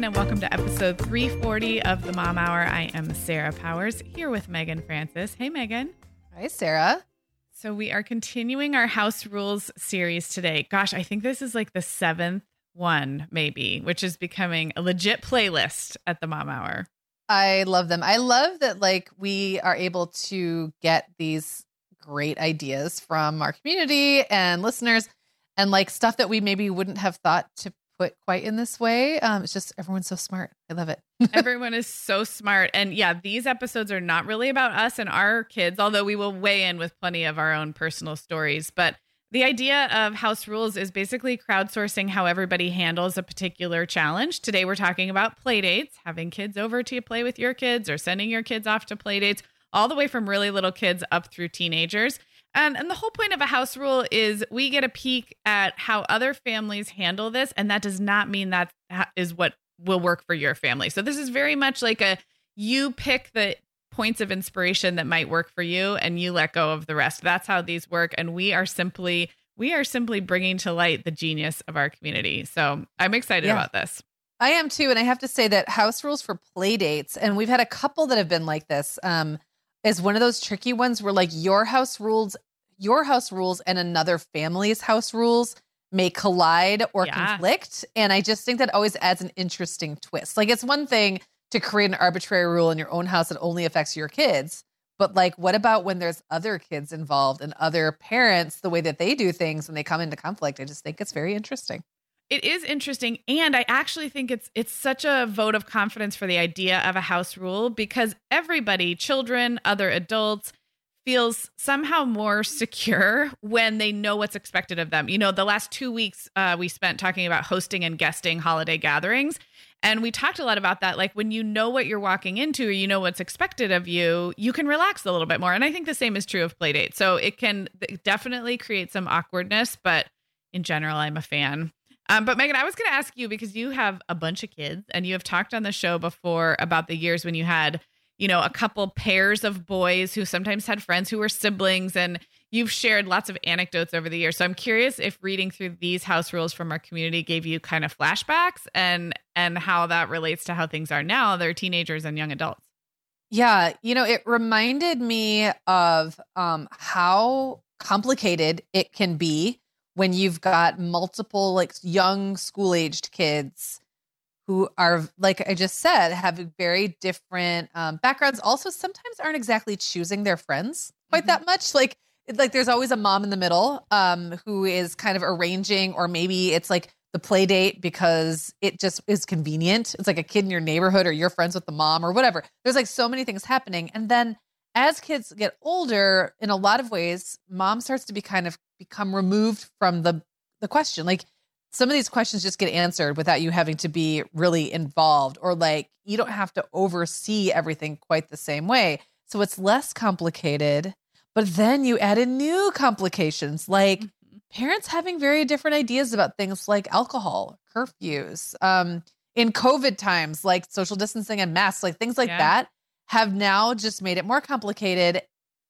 Everyone, and welcome to episode 340 of the Mom Hour. I am Sarah Powers here with Meagan Francis. Hey, Meagan. Hi, Sarah. So we are continuing our house rules series today. Gosh, I think this is like the seventh one, maybe, which is becoming a legit playlist at the Mom Hour. I love them. I love that like we are able to get these great ideas from our community and listeners and like stuff that we maybe wouldn't have thought to put quite in this way. Um, it's just everyone's so smart. I love it. Everyone is so smart. And yeah, these episodes are not really about us and our kids, although we will weigh in with plenty of our own personal stories. But the idea of house rules is basically crowdsourcing how everybody handles a particular challenge. Today, we're talking about play dates, having kids over to play with your kids or sending your kids off to play dates, all the way from really little kids up through teenagers. And, and the whole point of a house rule is we get a peek at how other families handle this. And that does not mean that is what will work for your family. So this is very much like a you pick the points of inspiration that might work for you and you let go of the rest. That's how these work. And we are simply we are simply bringing to light the genius of our community. So I'm excited yeah. about this. I am too. And I have to say that house rules for play dates, and we've had a couple that have been like this. Um, is one of those tricky ones where like your house rules, your house rules and another family's house rules may collide or yeah. conflict. And I just think that always adds an interesting twist. Like it's one thing to create an arbitrary rule in your own house that only affects your kids. But like, what about when there's other kids involved and other parents, the way that they do things when they come into conflict? I just think it's very interesting. It is interesting and I actually think it's it's such a vote of confidence for the idea of a house rule because everybody, children, other adults feels somehow more secure when they know what's expected of them. You know, the last 2 weeks uh, we spent talking about hosting and guesting holiday gatherings and we talked a lot about that like when you know what you're walking into or you know what's expected of you, you can relax a little bit more. And I think the same is true of playdate. So it can definitely create some awkwardness, but in general I'm a fan. Um, but Meagan, I was going to ask you because you have a bunch of kids and you have talked on the show before about the years when you had, you know, a couple pairs of boys who sometimes had friends who were siblings and you've shared lots of anecdotes over the years. So I'm curious if reading through these house rules from our community gave you kind of flashbacks and and how that relates to how things are now. They're teenagers and young adults. Yeah, you know, it reminded me of um how complicated it can be when you've got multiple like young school aged kids who are like i just said have very different um, backgrounds also sometimes aren't exactly choosing their friends quite mm-hmm. that much. Like like there's always a mom in the middle um, who is kind of arranging or maybe it's like the play date because it just is convenient. It's like a kid in your neighborhood or you're friends with the mom or whatever. There's like so many things happening. And then as kids get older, in a lot of ways, mom starts to be kind of become removed from the the question. Like some of these questions just get answered without you having to be really involved or like you don't have to oversee everything quite the same way. So it's less complicated. But then you add in new complications like mm-hmm. parents having very different ideas about things like alcohol, curfews, um, in COVID times, like social distancing and masks, like things like yeah. that have now just made it more complicated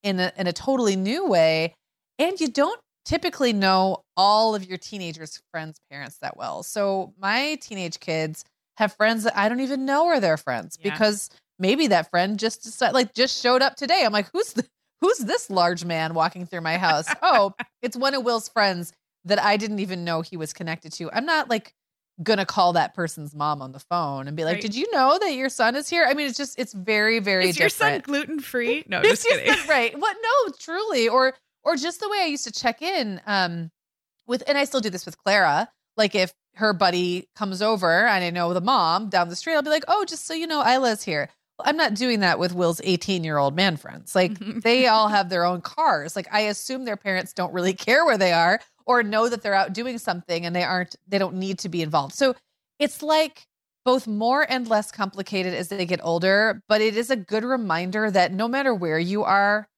in a, in a totally new way. And you don't typically know all of your teenagers' friends' parents that well. So my teenage kids have friends that I don't even know are their friends yeah. because maybe that friend just decided, like just showed up today. I'm like, who's the, who's this large man walking through my house? oh, it's one of Will's friends that I didn't even know he was connected to. I'm not like gonna call that person's mom on the phone and be like, right. "Did you know that your son is here?" I mean, it's just it's very very. Is different. your son gluten free? No, just kidding. Right? What? No, truly, or or just the way I used to check in um with, and I still do this with Clara. Like if her buddy comes over and I know the mom down the street, I'll be like, "Oh, just so you know, Isla's here." I'm not doing that with Will's 18 year old man friends. Like mm-hmm. they all have their own cars. Like I assume their parents don't really care where they are or know that they're out doing something and they aren't they don't need to be involved. So it's like both more and less complicated as they get older, but it is a good reminder that no matter where you are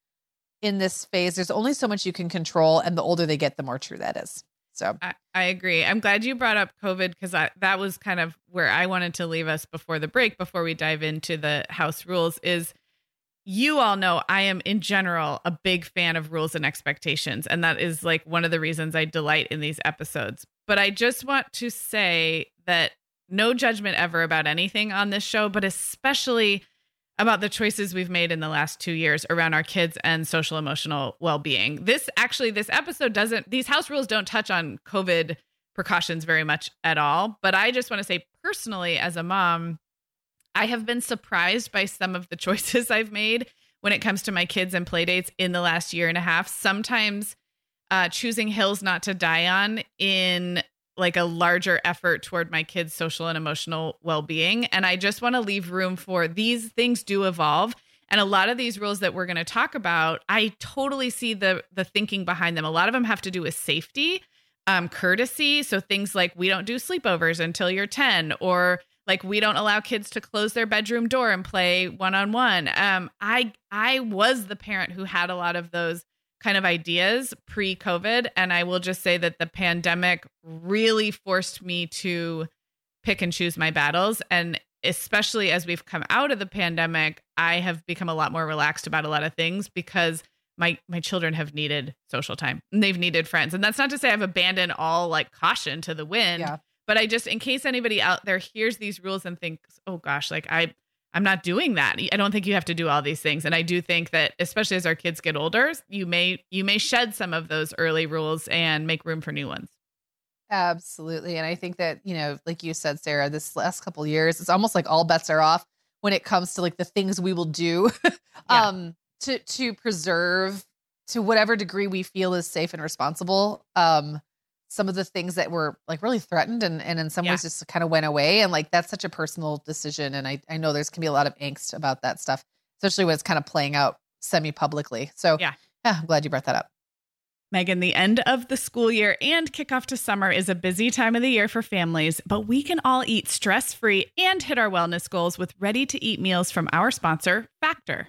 in this phase, there's only so much you can control and the older they get the more true that is. So I, I agree. I'm glad you brought up COVID because that was kind of where I wanted to leave us before the break, before we dive into the house rules. Is you all know I am in general a big fan of rules and expectations. And that is like one of the reasons I delight in these episodes. But I just want to say that no judgment ever about anything on this show, but especially about the choices we've made in the last two years around our kids and social emotional well being. This actually, this episode doesn't, these house rules don't touch on COVID precautions very much at all. But I just want to say personally, as a mom, I have been surprised by some of the choices I've made when it comes to my kids and playdates in the last year and a half. Sometimes uh, choosing hills not to die on in like a larger effort toward my kids' social and emotional well being. And I just want to leave room for these things do evolve. And a lot of these rules that we're going to talk about, I totally see the the thinking behind them. A lot of them have to do with safety, um, courtesy. So things like we don't do sleepovers until you're 10, or like we don't allow kids to close their bedroom door and play one on one. Um, I I was the parent who had a lot of those kind of ideas pre-COVID, and I will just say that the pandemic really forced me to pick and choose my battles. And especially as we've come out of the pandemic, I have become a lot more relaxed about a lot of things because my my children have needed social time and they've needed friends. And that's not to say I've abandoned all like caution to the wind. Yeah but I just in case anybody out there hears these rules and thinks, "Oh gosh, like I I'm not doing that." I don't think you have to do all these things. And I do think that especially as our kids get older, you may you may shed some of those early rules and make room for new ones. Absolutely. And I think that, you know, like you said, Sarah, this last couple years, it's almost like all bets are off when it comes to like the things we will do yeah. um to to preserve to whatever degree we feel is safe and responsible. Um some of the things that were like really threatened and, and in some yeah. ways just kind of went away. And like that's such a personal decision. And I, I know there's can be a lot of angst about that stuff, especially when it's kind of playing out semi publicly. So yeah. yeah, I'm glad you brought that up. Meagan, the end of the school year and kickoff to summer is a busy time of the year for families, but we can all eat stress free and hit our wellness goals with ready to eat meals from our sponsor, Factor.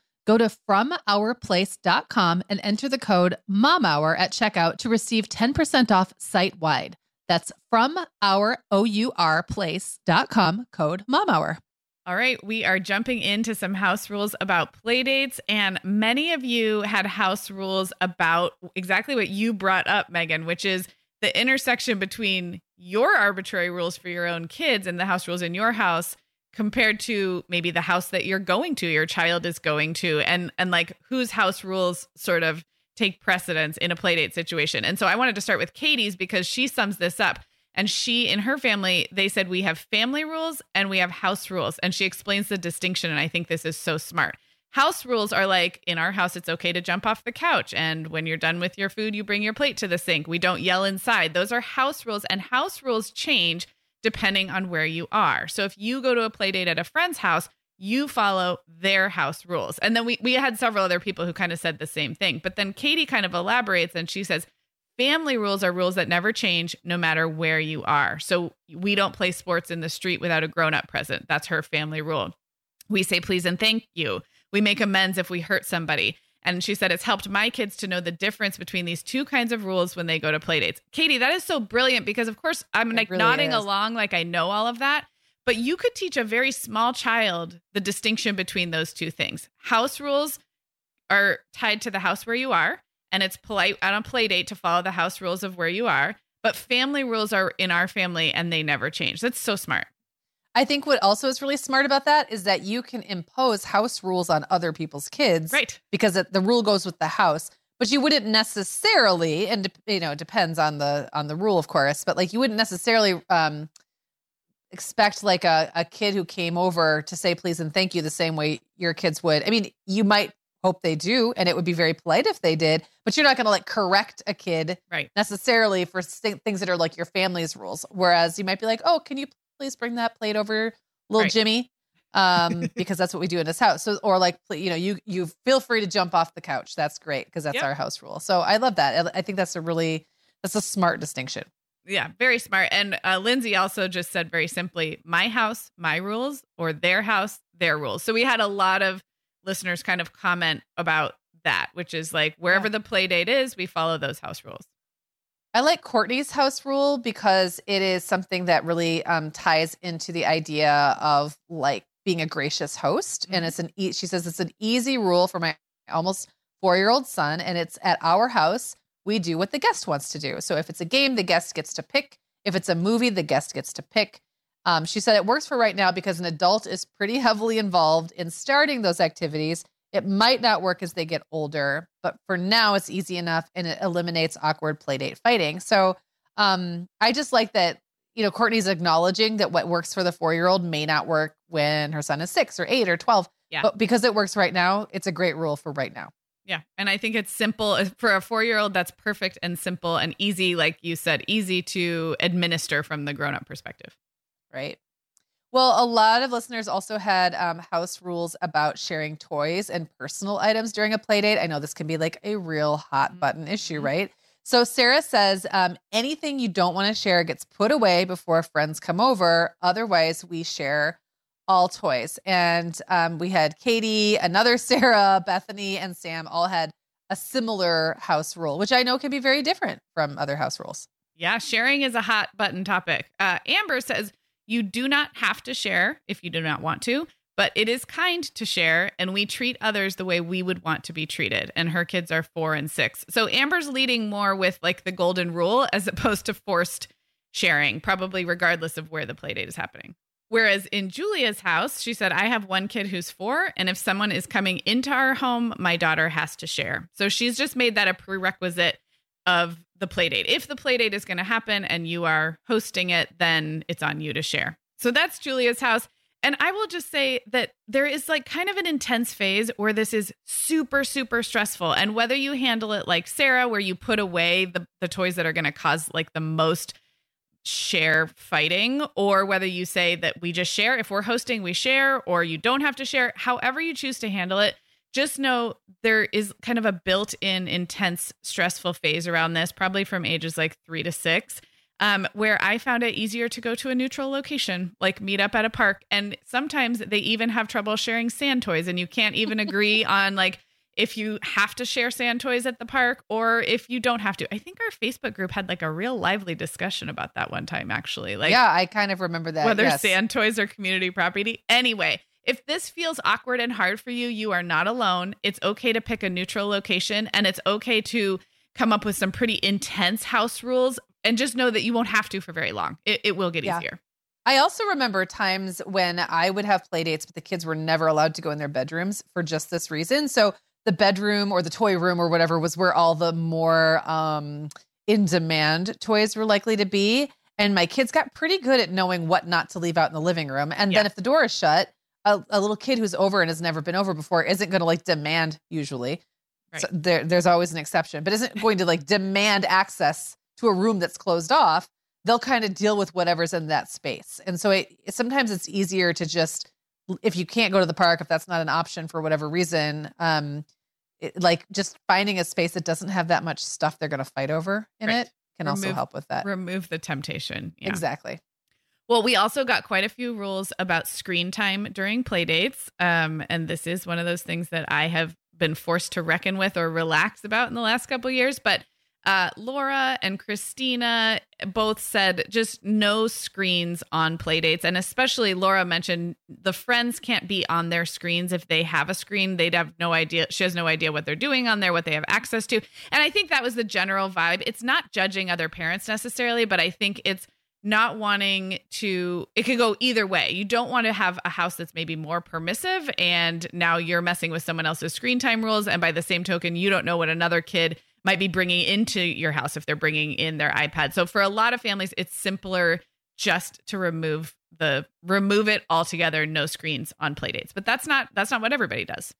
Go to FromOurPlace.com and enter the code MOMHOUR at checkout to receive 10% off site wide. That's from our place.com code MOMHOUR. All right, we are jumping into some house rules about playdates, and many of you had house rules about exactly what you brought up, Meagan, which is the intersection between your arbitrary rules for your own kids and the house rules in your house compared to maybe the house that you're going to your child is going to. And and like whose house rules sort of take precedence in a playdate situation? And so i wanted to start with katie's because she sums this up. And she in her family they said we have family rules and we have house rules. And she explains the distinction and i think this is so smart. House rules are like in our house it's okay to jump off the couch and when you're done with your food you bring your plate to the sink. We don't yell inside. Those are house rules and house rules change depending on where you are. So if you go to a play date at a friend's house you follow their house rules. And then we, we had several other people who kind of said the same thing. But then katie kind of elaborates and she says family rules are rules that never change no matter where you are. So we don't play sports in the street without a grown-up present. That's her family rule. We say please and thank you. We make amends if we hurt somebody. And she said it's helped my kids to know the difference between these two kinds of rules when they go to playdates. Katie, that is so brilliant because, of course, I'm like really nodding is. along like I know all of that. But you could teach a very small child the distinction between those two things. House rules are tied to the house where you are, and it's polite on a play date to follow the house rules of where you are. But family rules are in our family and they never change. That's so smart. I think what also is really smart about that is that you can impose house rules on other people's kids, right? Because it, the rule goes with the house, but you wouldn't necessarily, and you know, it depends on the on the rule, of course, but like you wouldn't necessarily um, expect like a, a kid who came over to say please and thank you the same way your kids would. I mean, you might hope they do, and it would be very polite if they did, but you're not going to like correct a kid right necessarily for things that are like your family's rules. Whereas you might be like, oh, can you please bring that plate over, little right. Jimmy? um because that's what we do in this house so or like you know you you feel free to jump off the couch that's great because that's yep. our house rule so i love that i think that's a really that's a smart distinction yeah very smart and uh, lindsay also just said very simply my house my rules or their house their rules so we had a lot of listeners kind of comment about that which is like wherever yeah. the play date is we follow those house rules I like Courtney's house rule because it is something that really um, ties into the idea of like being a gracious host. Mm-hmm. And it's an, e- she says it's an easy rule for my almost four year old son. And it's at our house, we do what the guest wants to do. So if it's a game, the guest gets to pick. If it's a movie, the guest gets to pick. Um, she said it works for right now because an adult is pretty heavily involved in starting those activities it might not work as they get older, but for now it's easy enough and it eliminates awkward playdate fighting. So um, I just like that, you know, Courtney's acknowledging that what works for the four year old may not work when her son is six or eight or 12. Yeah. But because it works right now, it's a great rule for right now. Yeah. And I think it's simple for a four year old, that's perfect and simple and easy, like you said, easy to administer from the grown up perspective. Right. Well, a lot of listeners also had um, house rules about sharing toys and personal items during a play date. I know this can be like a real hot button issue, mm-hmm. right? So Sarah says um, anything you don't want to share gets put away before friends come over. Otherwise, we share all toys. And um, we had Katie, another Sarah, Bethany, and Sam all had a similar house rule, which I know can be very different from other house rules. Yeah, sharing is a hot button topic. Uh, Amber says you do not have to share if you do not want to, but it is kind to share, and we treat others the way we would want to be treated. And her kids are four and six. So Amber's leading more with like the golden rule as opposed to forced sharing, probably regardless of where the playdate is happening. Whereas in Julia's house, she said, I have one kid who's four, and if someone is coming into our home, my daughter has to share. So she's just made that a prerequisite of the playdate. If the playdate is going to happen and you are hosting it, then it's on you to share. So that's Julia's house. And I will just say that there is like kind of an intense phase where this is super, super stressful. And whether you handle it like Sarah, where you put away the, the toys that are going to cause like the most share fighting or whether you say that we just share if we're hosting we share or you don't have to share however you choose to handle it just know there is kind of a built-in intense stressful phase around this probably from ages like 3 to 6 um, where I found it easier to go to a neutral location, like meet up at a park. And sometimes they even have trouble sharing sand toys, and you can't even agree on like if you have to share sand toys at the park or if you don't have to. I think our Facebook group had like a real lively discussion about that one time, actually. Like, yeah, I kind of remember that. Whether yes. sand toys are community property. Anyway, if this feels awkward and hard for you, you are not alone. It's okay to pick a neutral location and it's okay to come up with some pretty intense house rules and just know that you won't have to for very long. It, it will get yeah. easier. I also remember times when I would have play dates, but the kids were never allowed to go in their bedrooms for just this reason. So the bedroom or the toy room or whatever was where all the more um, in demand toys were likely to be. And my kids got pretty good at knowing what not to leave out in the living room. And yeah. then if the door is shut, a, a, little kid who's over and has never been over before isn't going to like demand usually. Right. So there, there's always an exception, but isn't going to like demand access to a room that's closed off. They'll kind of deal with whatever's in that space. And so it, sometimes it's easier to just if you can't go to the park, if that's not an option for whatever reason, um, it, like just finding a space that doesn't have that much stuff they're going to fight over in right. it can remove, also help with that. Remove the temptation. Yeah. Exactly. Well, we also got quite a few rules about screen time during play dates. Um, and this is one of those things that I have been forced to reckon with or relax about in the last couple years. But uh, Laura and Christina both said just no screens on playdates. And especially Laura mentioned the friends can't be on their screens. If they have a screen, they'd have no idea. She has no idea what they're doing on there, what they have access to. And I think that was the general vibe. It's not judging other parents necessarily, but I think it's not wanting to it could go either way you don't want to have a house that's maybe more permissive and now you're messing with someone else's screen time rules and by the same token you don't know what another kid might be bringing into your house if they're bringing in their iPad. So for a lot of families, it's simpler just to remove the remove it altogether, no screens on playdates. But that's not that's not what everybody does.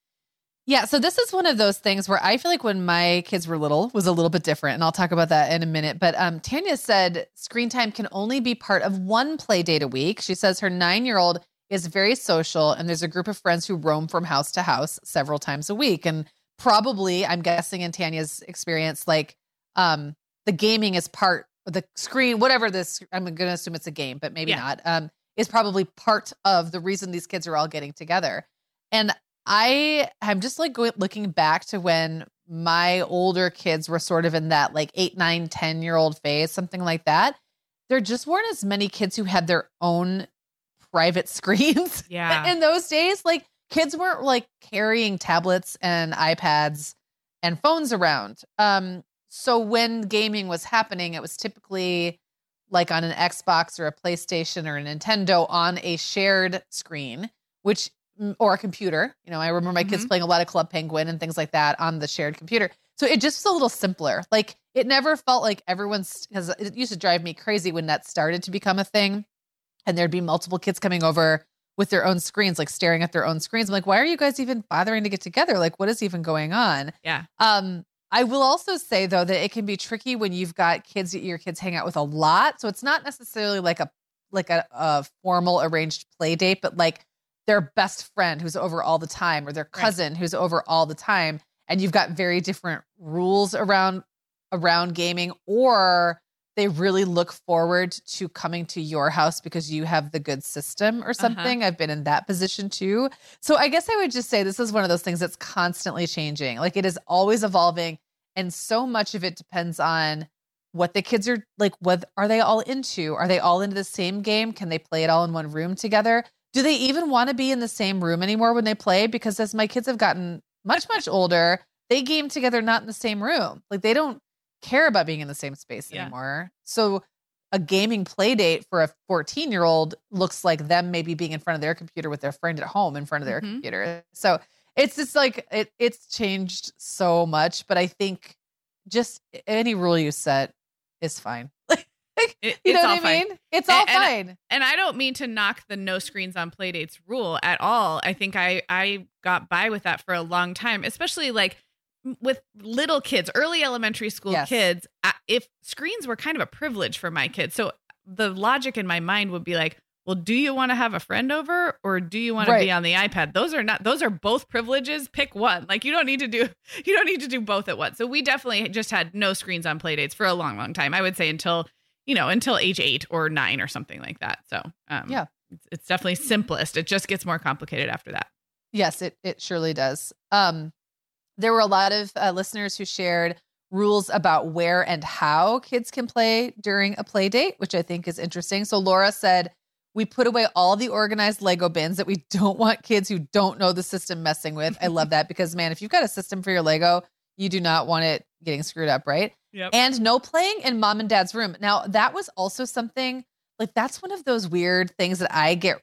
Yeah, so this is one of those things where I feel like when my kids were little was a little bit different, and I'll talk about that in a minute. But um, Tanya said screen time can only be part of one play date a week. She says her nine year old is very social, and there's a group of friends who roam from house to house several times a week. And probably i'm guessing in tanya's experience like um the gaming is part of the screen whatever this i'm gonna assume it's a game but maybe yeah. not um is probably part of the reason these kids are all getting together and i i'm just like going looking back to when my older kids were sort of in that like eight nine ten year old phase something like that there just weren't as many kids who had their own private screens yeah in those days like kids weren't like carrying tablets and iPads and phones around. Um, so when gaming was happening, it was typically like on an Xbox or a PlayStation or a Nintendo on a shared screen, which or a computer. You know, I remember my mm-hmm. kids playing a lot of Club Penguin and things like that on the shared computer. So it just was a little simpler. Like it never felt like everyone's because it used to drive me crazy when that started to become a thing, and there'd be multiple kids coming over with their own screens, like staring at their own screens. I'm like, why are you guys even bothering to get together? Like, what is even going on? Yeah. Um, I will also say though that it can be tricky when you've got kids that your kids hang out with a lot. So it's not necessarily like a like a, a formal arranged play date, but like their best friend who's over all the time or their cousin right. who's over all the time. And you've got very different rules around around gaming or they really look forward to coming to your house because you have the good system or something. Uh-huh. I've been in that position too. So I guess I would just say this is one of those things that's constantly changing. Like it is always evolving and so much of it depends on what the kids are like what are they all into? Are they all into the same game? Can they play it all in one room together? Do they even want to be in the same room anymore when they play because as my kids have gotten much much older, they game together not in the same room. Like they don't care about being in the same space yeah. anymore. So a gaming play date for a 14 year old looks like them maybe being in front of their computer with their friend at home in front of their mm-hmm. computer. So it's just like it, it's changed so much, but I think just any rule you set is fine. It, you know what I mean? It's all and, fine. And, and, I don't mean to knock the no screens on playdates rule at all. I think I I got by with that for a long time, especially like with little kids, early elementary school yes. kids, if screens were kind of a privilege for my kids. So the logic in my mind would be like, well, do you want to have a friend over or do you want right. to be on the iPad? Those are not those are both privileges. Pick one. Like you don't need to do you don't need to do both at once. So we definitely just had no screens on playdates for a long, long time. I would say until, you know, until age eight or nine or something like that. So um yeah. It's, it's definitely simplest. It just gets more complicated after that. Yes, it it surely does. Um there were a lot of uh, listeners who shared rules about where and how kids can play during a play date, which I think is interesting. So Laura said, we put away all the organized Lego bins that we don't want kids who don't know the system messing with. I love that because, man, if you've got a system for your Lego, you do not want it getting screwed up, right? Yep. And no playing in mom and dad's room. Now, that was also something like that's one of those weird things that I get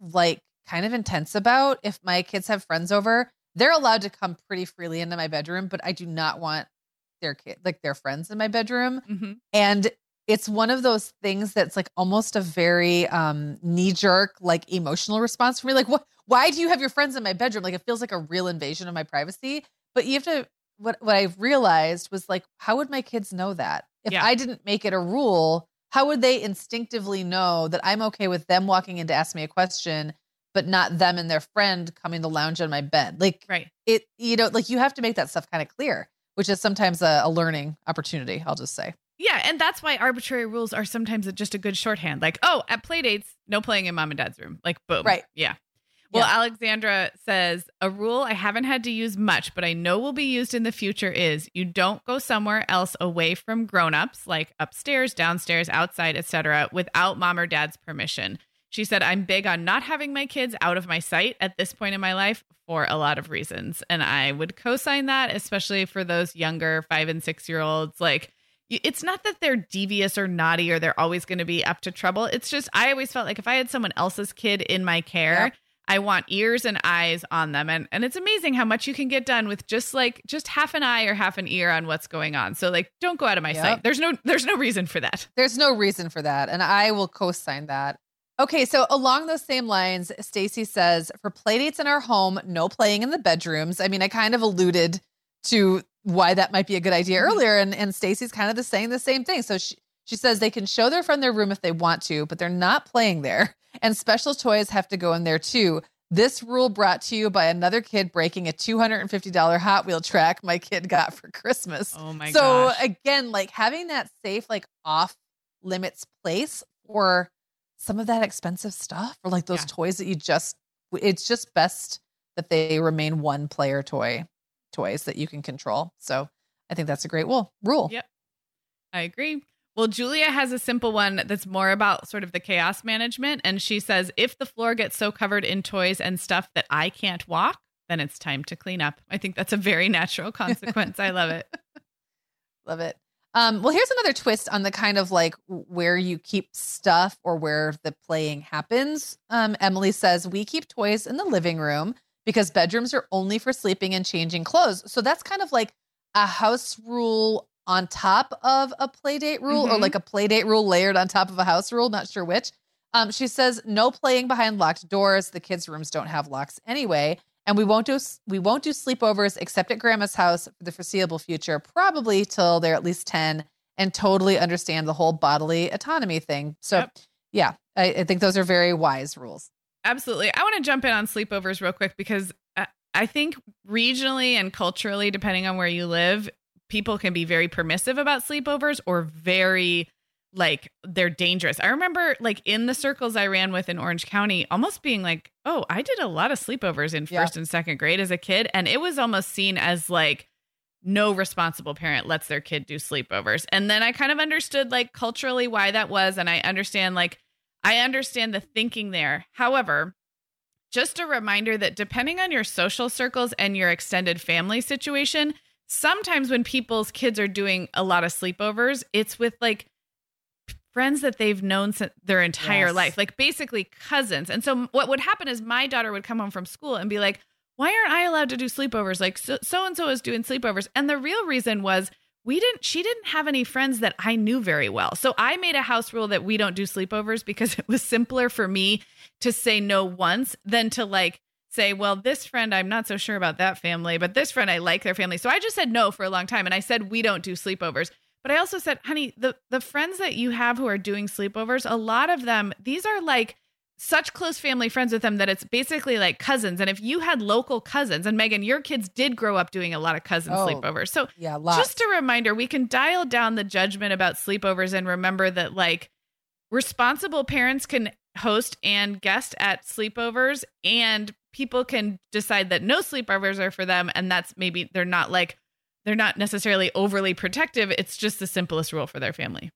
like kind of intense about if my kids have friends over they're allowed to come pretty freely into my bedroom, but I do not want their kid like their friends in my bedroom. Mm-hmm. And it's one of those things that's like almost a very um knee jerk like emotional response for me like what why do you have your friends in my bedroom like it feels like a real invasion of my privacy but you have to what what i realized was like how would my kids know that if yeah. i didn't make it a rule how would they instinctively know that i'm okay with them walking in to ask me a question but not them and their friend coming to lounge on my bed. Like, right. It, you know, like you have to make that stuff kind of clear, which is sometimes a, a learning opportunity. I'll just say. Yeah, and that's why arbitrary rules are sometimes just a good shorthand. Like, oh, at play dates, no playing in mom and dad's room. Like, boom. Right. Yeah. Well, yeah. Alexandra says a rule I haven't had to use much, but I know will be used in the future is you don't go somewhere else away from grown-ups, like upstairs, downstairs, outside, etc., without mom or dad's permission. She said, I'm big on not having my kids out of my sight at this point in my life for a lot of reasons. And I would co sign that, especially for those younger five and six year olds. Like, it's not that they're devious or naughty or they're always going to be up to trouble. It's just, I always felt like if I had someone else's kid in my care, I want ears and eyes on them. And and it's amazing how much you can get done with just like just half an eye or half an ear on what's going on. So like don't go out of my yep. sight. There's no there's no reason for that. There's no reason for that. And I will co-sign that. Okay, so along those same lines, Stacy says for playdates in our home, no playing in the bedrooms. I mean, I kind of alluded to why that might be a good idea mm-hmm. earlier, and and Stacy's kind of the saying the same thing. So she she says they can show their friend their room if they want to, but they're not playing there, and special toys have to go in there too. This rule brought to you by another kid breaking a $250 Hot Wheel track my kid got for Christmas. Oh my God. so gosh. again, like having that safe, like off limits place for some of that expensive stuff or like those yeah. toys that you just it's just best that they remain one player toy toys that you can control. So I think that's a great rule. Rule. Yep. I agree. Well, Julia has a simple one that's more about sort of the chaos management. And she says, if the floor gets so covered in toys and stuff that I can't walk, then it's time to clean up. I think that's a very natural consequence. I love it. Love it. Um, well, here's another twist on the kind of like where you keep stuff or where the playing happens. Um, Emily says, We keep toys in the living room because bedrooms are only for sleeping and changing clothes. So that's kind of like a house rule on top of a play date rule mm-hmm. or like a play date rule layered on top of a house rule, not sure which. Um, she says, No playing behind locked doors. The kids' rooms don't have locks anyway and we won't do we won't do sleepovers except at grandma's house for the foreseeable future probably till they're at least 10 and totally understand the whole bodily autonomy thing so yep. yeah I, I, think those are very wise rules absolutely i want to jump in on sleepovers real quick because I, I think regionally and culturally depending on where you live people can be very permissive about sleepovers or very like they're dangerous. I remember like in the circles I ran with in Orange County almost being like, "Oh, I did a lot of sleepovers in Yeah. first and second grade as a kid and it was almost seen as like no responsible parent lets their kid do sleepovers." And then I kind of understood like culturally why that was and I understand like I understand the thinking there. However, just a reminder that depending on your social circles and your extended family situation, sometimes when people's kids are doing a lot of sleepovers, it's with like friends that they've known since their entire Yes. life, like basically cousins. And so what would happen is my daughter would come home from school and be like, "Why aren't I allowed to do sleepovers? Like so and so is doing sleepovers." And the real reason was we didn't she didn't have any friends that I knew very well. So I made a house rule that we don't do sleepovers because it was simpler for me to say no once than to like say, well, this friend, I'm not so sure about that family, but this friend, I like their family. So I just said no for a long time. And I said, we don't do sleepovers. But I also said, honey, the, the friends that you have who are doing sleepovers, a lot of them, these are like such close family friends with them that it's basically like cousins. And if you had local cousins, and Meagan, your kids did grow up doing a lot of cousin Oh, sleepovers. So Yeah, lots. just a reminder, we can dial down the judgment about sleepovers and remember that like responsible parents can host and guest at sleepovers and people can decide that no sleepovers are for them and that's maybe they're not like they're not necessarily overly protective it's just the simplest rule for their family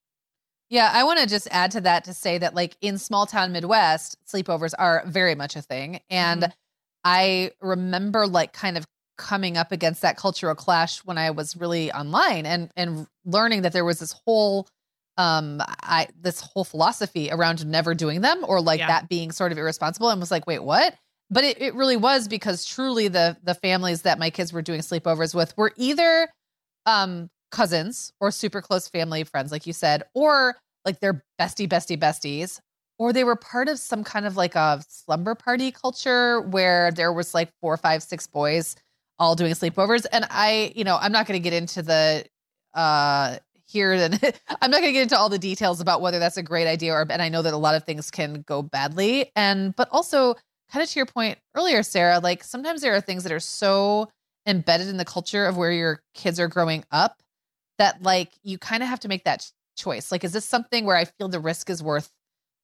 Yeah, I want to just add to that to say that, like in small town Midwest, sleepovers are very much a thing. And Mm-hmm. I remember like kind of coming up against that cultural clash when I was really online and and learning that there was this whole um I this whole philosophy around never doing them or like Yeah. that being sort of irresponsible and was like, wait, what? But it, it really was because truly the the families that my kids were doing sleepovers with were either um cousins or super close family friends, like you said, or like their bestie, bestie, besties, or they were part of some kind of like a slumber party culture where there was like four, five, six boys all doing sleepovers. And I, you know, I'm not going to get into the uh here and I'm not going to get into all the details about whether that's a great idea or and I know that a lot of things can go badly and but also kind of to your point earlier Sarah like sometimes there are things that are so embedded in the culture of where your kids are growing up that like you kind of have to make that choice like is this something where I feel the risk is worth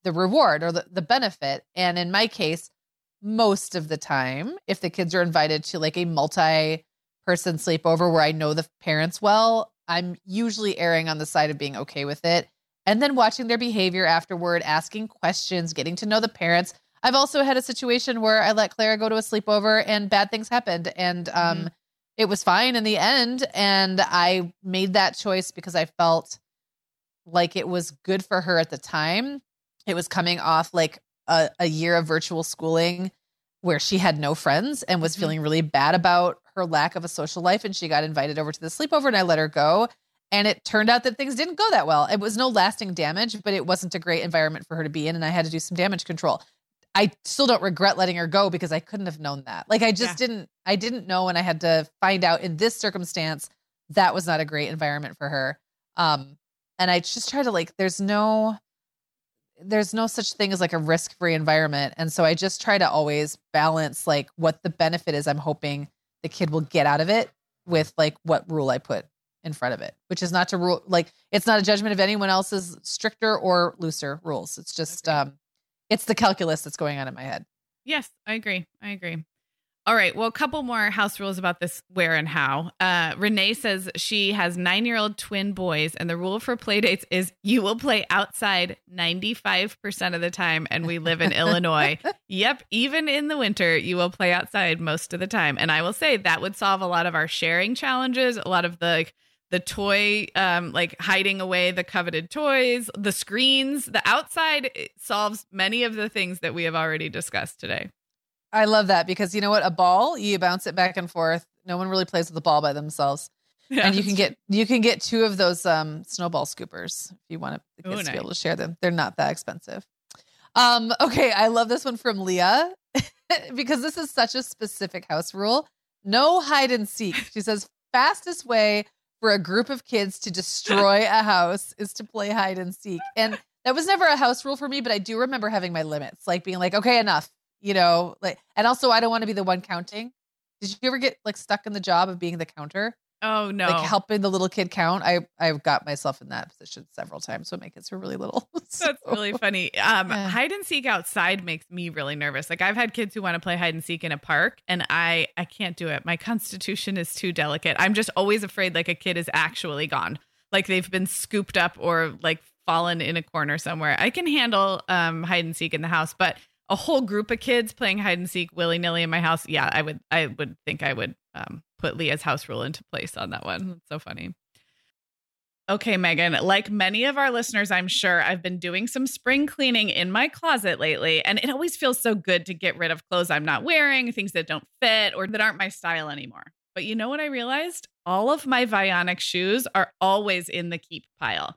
the reward or the, the benefit and in my case most of the time if the kids are invited to like a multi person sleepover where I know the parents well, I'm usually erring on the side of being okay with it. And then watching their behavior afterward, asking questions, getting to know the parents. I've also had a situation where I let Clara go to a sleepover and bad things happened. And um, it was fine in the end. And I made that choice because I felt like it was good for her at the time. It was coming off like a, a year of virtual schooling where she had no friends and was Mhm. feeling really bad about her lack of a social life. And she got invited over to the sleepover and I let her go. And it turned out that things didn't go that well. It was no lasting damage, but it wasn't a great environment for her to be in. And I had to do some damage control. I still don't regret letting her go because I couldn't have known that. Like I just Yeah. didn't, I didn't know. And I had to find out in this circumstance that was not a great environment for her. Um, and I just try to like, there's no, there's no such thing as like a risk free environment. And so I just try to always balance like what the benefit is I'm hoping the kid will get out of it with like what rule I put in front of it, which is not to rule like it's not a judgment of anyone else's stricter or looser rules. It's just Okay. um it's the calculus that's going on in my head. Yes, I agree. I agree. All right. Well, a couple more house rules about this where and how. Uh, Renee says she has nine year old twin boys, and the rule for play dates is you will play outside 95% of the time. And we live in Illinois. Yep. Even in the winter, you will play outside most of the time. And I will say that would solve a lot of our sharing challenges, a lot of the like, the toy um like hiding away the coveted toys the screens the outside solves many of the things that we have already discussed today I love that because you know what? A ball, you bounce it back and forth. No one really plays with the ball by themselves. and you can get you can get two of those um snowball scoopers if you want the Ooh, kids to be able to share them. They're not that expensive. Um, okay, I love this one from Leah because this is such a specific house rule. No hide and seek. She says fastest way for a group of kids to destroy a house is to play hide and seek. And that was never a house rule for me, but I do remember having my limits, like being like, okay, enough, you know, like, and also I don't want to be the one counting. Did you ever get like stuck in the job of being the counter? Oh no. like helping the little kid count. I I've got myself in that position several times when my kids were really little. So- That's really funny. Um, Yeah. hide and seek outside makes me really nervous. Like I've had kids who want to play hide and seek in a park, and I I can't do it. My constitution is too delicate. I'm just always afraid like a kid is actually gone, like they've been scooped up or like fallen in a corner somewhere. I can handle um, hide and seek in the house, but a whole group of kids playing hide and seek willy nilly in my house, yeah, I would I would think I would um, put Leah's house rule into place on that one. That's so funny. Okay, Meagan, like many of our listeners, I'm sure I've been doing some spring cleaning in my closet lately, and it always feels so good to get rid of clothes I'm not wearing, things that don't fit or that aren't my style anymore. But you know what I realized? All of my Vionic shoes are always in the keep pile.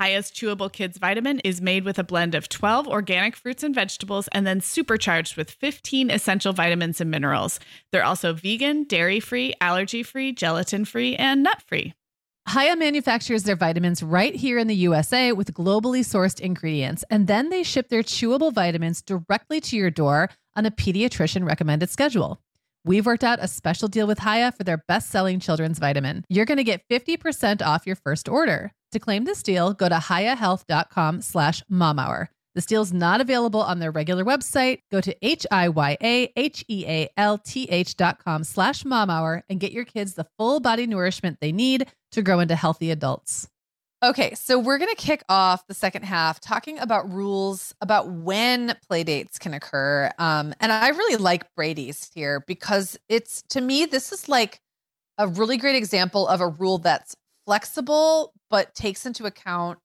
Hiya's chewable kids vitamin is made with a blend of 12 organic fruits and vegetables and then supercharged with 15 essential vitamins and minerals. They're also vegan, dairy free, allergy free, gelatin free, and nut free. Hiya manufactures their vitamins right here in the USA with globally sourced ingredients, and then they ship their chewable vitamins directly to your door on a pediatrician recommended schedule. We've worked out a special deal with Hiya for their best selling children's vitamin. You're going to get 50% off your first order. To claim this deal, go to hiyahealth.com slash momhour. This deal is not available on their regular website. Go to H-I-Y-A-H-E-A-L-T-H dot com slash momhour and get your kids the full body nourishment they need to grow into healthy adults. Okay, so we're going to kick off the second half talking about rules about when play dates can occur. Um, and I really like Brady's here because it's to me, this is like a really great example of a rule that's flexible but takes into account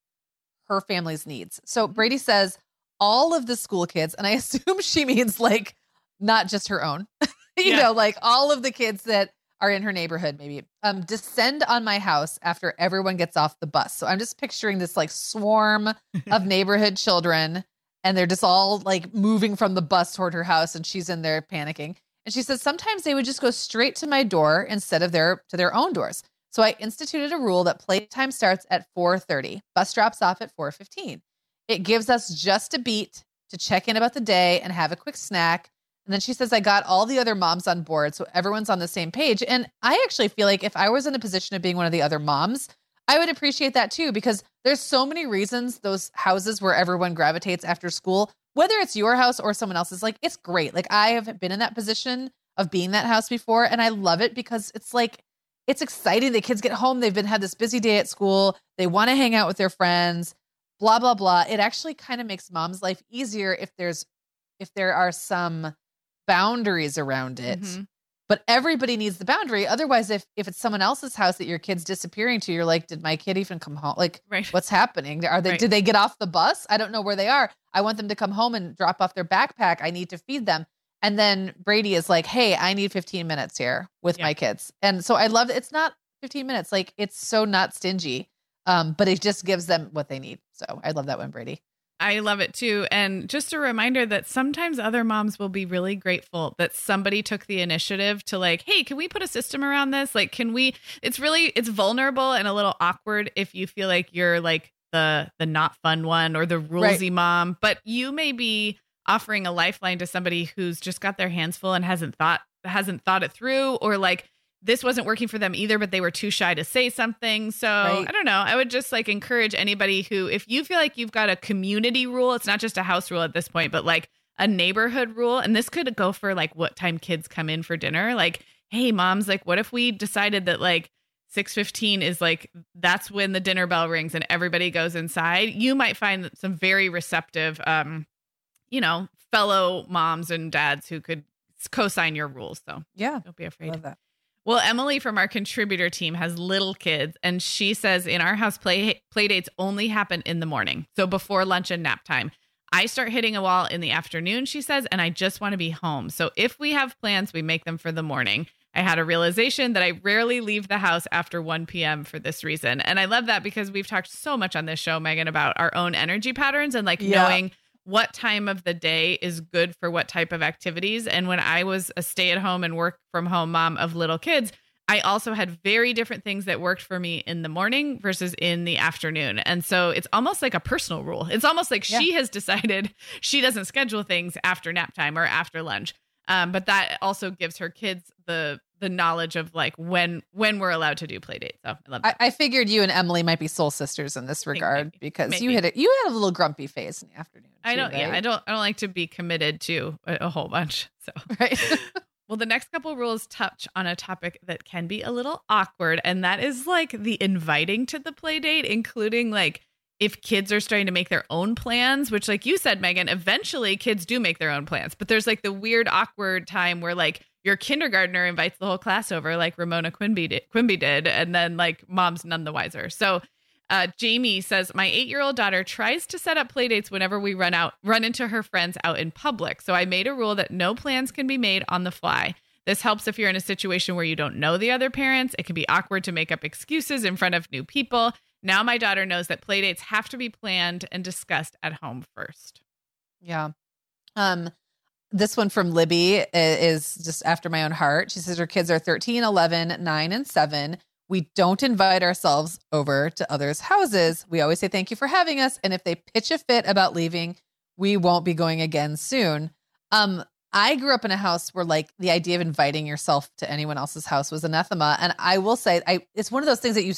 her family's needs. So Brady says all of the school kids, and I assume she means like not just her own, you Yeah. know, like all of the kids that are in her neighborhood, maybe, um, descend on my house after everyone gets off the bus. So I'm just picturing this like swarm of neighborhood children, and they're just all like moving from the bus toward her house, and she's in there panicking. And she says sometimes they would just go straight to my door instead of their to their own doors. So I instituted a rule that playtime starts at 4:30. Bus drops off at 4:15. It gives us just a beat to check in about the day and have a quick snack. And then she says, I got all the other moms on board. So everyone's on the same page. And I actually feel like if I was in a position of being one of the other moms, I would appreciate that too, because there's so many reasons those houses where everyone gravitates after school, whether it's your house or someone else's, like it's great. Like I have been in that position of being that house before. And I love it because it's like, it's exciting. The kids get home. They've been had this busy day at school. They want to hang out with their friends, blah, blah, blah. It actually kind of makes mom's life easier if there's if there are some boundaries around it. Mhm. But everybody needs the boundary. Otherwise, if if it's someone else's house that your kid's disappearing to, you're like, did my kid even come home? Like, Right. what's happening? Are they Right. did they get off the bus? I don't know where they are. I want them to come home and drop off their backpack. I need to feed them. And then Brady is like, "Hey, I need 15 minutes here with Yeah. my kids." And so I love it's not 15 minutes. Like it's so not stingy. Um, but it just gives them what they need. So I love that one, Brady. I love it too. And just a reminder that sometimes other moms will be really grateful that somebody took the initiative to like, hey, can we put a system around this? Like, can we? It's really it's vulnerable and a little awkward if you feel like you're like the the not fun one or the rulesy right. mom, but you may be offering a lifeline to somebody who's just got their hands full and hasn't thought hasn't thought it through or like this wasn't working for them either, but they were too shy to say something. So right. I don't know. I would just like encourage anybody who, if you feel like you've got a community rule, it's not just a house rule at this point, but like a neighborhood rule. And this could go for like what time kids come in for dinner. Like, hey, moms, like, what if we decided that like 615 is like that's when the dinner bell rings and everybody goes inside you might find some very receptive um you know fellow moms and dads who could co-sign your rules so yeah don't be afraid well, Emily from our contributor team has little kids, and she says in our house play play dates only happen in the morning, so before lunch and nap time. I start hitting a wall in the afternoon, she says, and I just want to be home. So if we have plans, we make them for the morning. I had a realization that I rarely leave the house after 1 p.m. for this reason. And I love that because we've talked so much on this show, Meagan, about our own energy patterns and like yeah. knowing what time of the day is good for what type of activities. And when I was a stay at home and work from home mom of little kids, I also had very different things that worked for me in the morning versus in the afternoon. And so it's almost like a personal rule. It's almost like yeah. she has decided she doesn't schedule things after nap time or after lunch. Um, but that also gives her kids the the knowledge of like when when we're allowed to do play dates. So I love I, I, figured you and Emily might be soul sisters in this regard maybe, because maybe. you had a, you had a little grumpy face in the afternoon. Too, I don't. Right? Yeah, I don't. I don't like to be committed to a, a whole bunch. So right. well, the next couple rules touch on a topic that can be a little awkward, and that is like the inviting to the play date, including like if kids are starting to make their own plans, which, like you said, Meagan, eventually kids do make their own plans. But there's like the weird, awkward time where like your kindergartner invites the whole class over, like Ramona Quimby did, Quimby did and then like mom's none the wiser. So uh, Jamie says, My eight year old daughter tries to set up playdates whenever we run out, run into her friends out in public. So I made a rule that no plans can be made on the fly. This helps if you're in a situation where you don't know the other parents. It can be awkward to make up excuses in front of new people. Now my daughter knows that playdates have to be planned and discussed at home first. Yeah. Um, this one from Libby is just after my own heart. She says her kids are 13, 11, 9, and 7. We don't invite ourselves over to others' houses. We always say thank you for having us. And if they pitch a fit about leaving, we won't be going again soon. Um, I grew up in a house where like the idea of inviting yourself to anyone else's house was anathema. And I will say I it's one of those things that you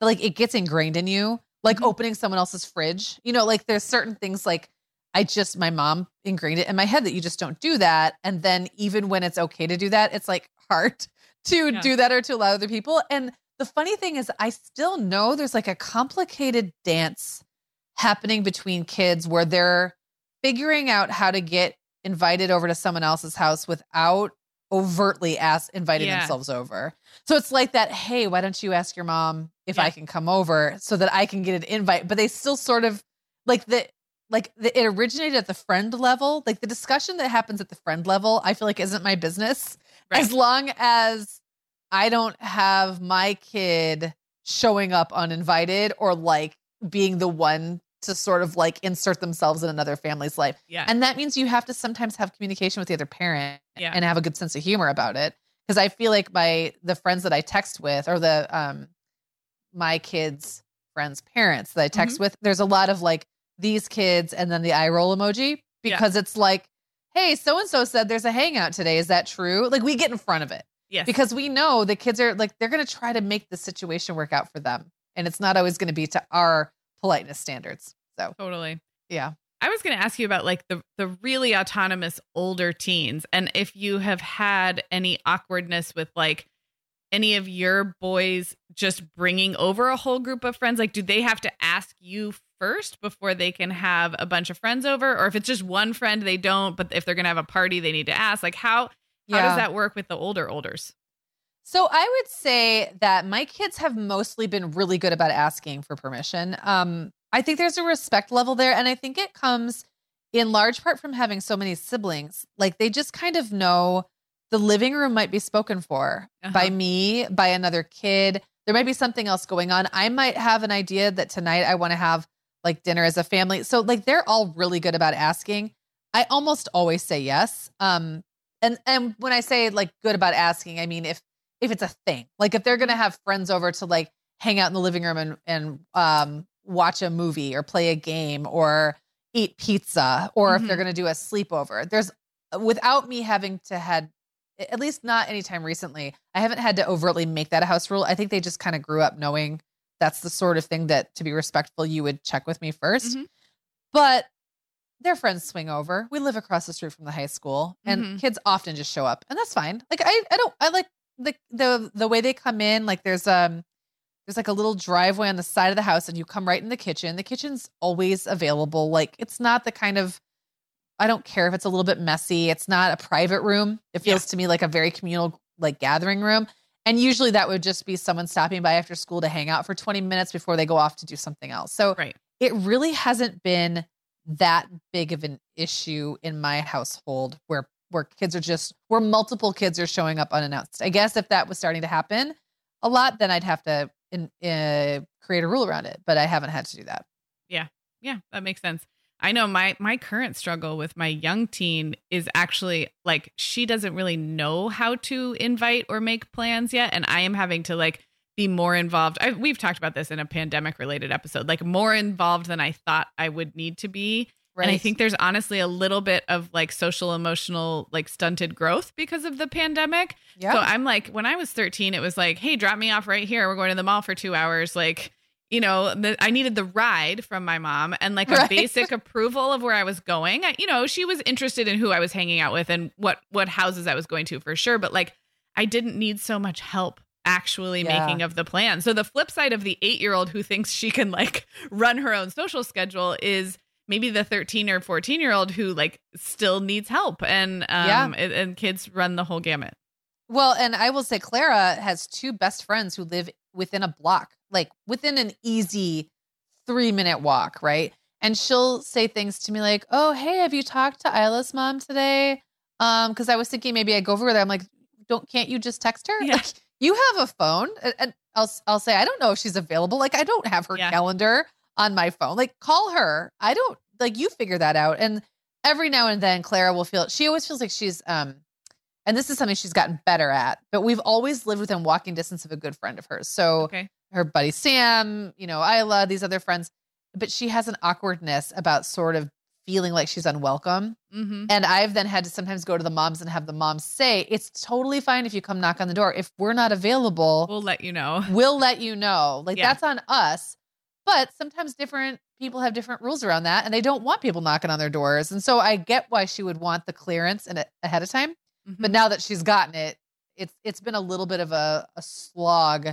like it gets ingrained in you, like mm-hmm. opening someone else's fridge. You know, like there's certain things like I just my mom ingrained it in my head that you just don't do that. And then even when it's okay to do that, it's like hard to yeah. do that or to allow other people. And the funny thing is I still know there's like a complicated dance happening between kids where they're figuring out how to get invited over to someone else's house without overtly ask inviting yeah. themselves over. So it's like that, hey, why don't you ask your mom if yeah. I can come over so that I can get an invite? But they still sort of like the like the, it originated at the friend level. Like the discussion that happens at the friend level, I feel like isn't my business. Right. As long as I don't have my kid showing up uninvited or like being the one to sort of like insert themselves in another family's life. Yeah. And that means you have to sometimes have communication with the other parent yeah. and have a good sense of humor about it. Cause I feel like my the friends that I text with or the um my kids' friends' parents that I text mm-hmm. with, there's a lot of like these kids and then the eye roll emoji because yeah. it's like, hey, so and so said there's a hangout today. Is that true? Like we get in front of it. Yes. Because we know the kids are like they're gonna try to make the situation work out for them. And it's not always gonna be to our politeness standards. So totally. Yeah. I was going to ask you about like the the really autonomous older teens and if you have had any awkwardness with like any of your boys just bringing over a whole group of friends like do they have to ask you first before they can have a bunch of friends over or if it's just one friend they don't but if they're going to have a party they need to ask like how yeah. how does that work with the older olders so I would say that my kids have mostly been really good about asking for permission. Um, I think there's a respect level there. And I think it comes in large part from having so many siblings. Like they just kind of know the living room might be spoken for uh-huh. by me, by another kid. There might be something else going on. I might have an idea that tonight I want to have like dinner as a family. So like they're all really good about asking. I almost always say yes. Um and and when I say like good about asking, I mean if if it's a thing. Like if they're going to have friends over to like hang out in the living room and and um watch a movie or play a game or eat pizza or if they're Mhm. going to do a sleepover. There's without me having to had at least not anytime recently. I haven't had to overtly make that a house rule. I think they just kind of grew up knowing that's the sort of thing that to be respectful you would check with me 1st Mhm. But their friends swing over. We live across the street from the high school and Mhm. kids often just show up and that's fine. Like I I don't I like the the the way they come in like there's um there's like a little driveway on the side of the house and you come right in the kitchen. The kitchen's always available. Like it's not the kind of I don't care if it's a little bit messy. It's not a private room. It Yeah. feels to me like a very communal like gathering room. And usually that would just be someone stopping by after school to hang out for 20 minutes before they go off to do something else. So Right. it really hasn't been that big of an issue in my household where where kids are just where multiple kids are showing up unannounced. I guess if that was starting to happen a lot, then I'd have to in, uh, create a rule around it. But I haven't had to do that. Yeah. Yeah, that makes sense. I know my my current struggle with my young teen is actually like she doesn't really know how to invite or make plans yet and I am having to like be more involved. I, we've talked about this in a pandemic related episode, like more involved than I thought I would need to be. And I think there's honestly a little bit of like social emotional like stunted growth because of the pandemic. yeah, So I'm like, when I was 13, it was like, hey, drop me off right here. We're going to the mall for two hours. Like, you know, the, I needed the ride from my mom and like a Right. basic approval of where I was going. I, you know, she was interested in who I was hanging out with and what what houses I was going to for sure. But like, I didn't need so much help actually Yeah. making of the plan. So the flip side of the eight year old who thinks she can like run her own social schedule is maybe the 13 or 14 year old who like still needs help and um Yeah. and, and kids run the whole gamut. Well, and I will say Clara has two best friends who live within a block, like within an easy three minute walk, right? And she'll say things to me like, "Oh, hey, have you talked to Isla's mom today?" Um, because I was thinking maybe I go over there. I'm like, "Don't can't you just text her? Yeah. Like, you have a phone." And, I'll I'll say, "I don't know if she's available. Like, I don't have her Yeah. calendar on my phone. Like, call her. I don't like you figure that out." And every now and then, Clara will feel. She always feels like she's um and this is something she's gotten better at but we've always lived within walking distance of a good friend of hers so Okay. her buddy sam you know isla these other friends but she has an awkwardness about sort of feeling like she's unwelcome Mm-hmm. and i've then had to sometimes go to the moms and have the moms say it's totally fine if you come knock on the door if we're not available We'll let you know. we'll let you know like Yeah. that's on us but sometimes different people have different rules around that and they don't want people knocking on their doors and so i get why she would want the clearance and ahead of time but Mhm. now that she's gotten it, it's it's been a little bit of a, a slog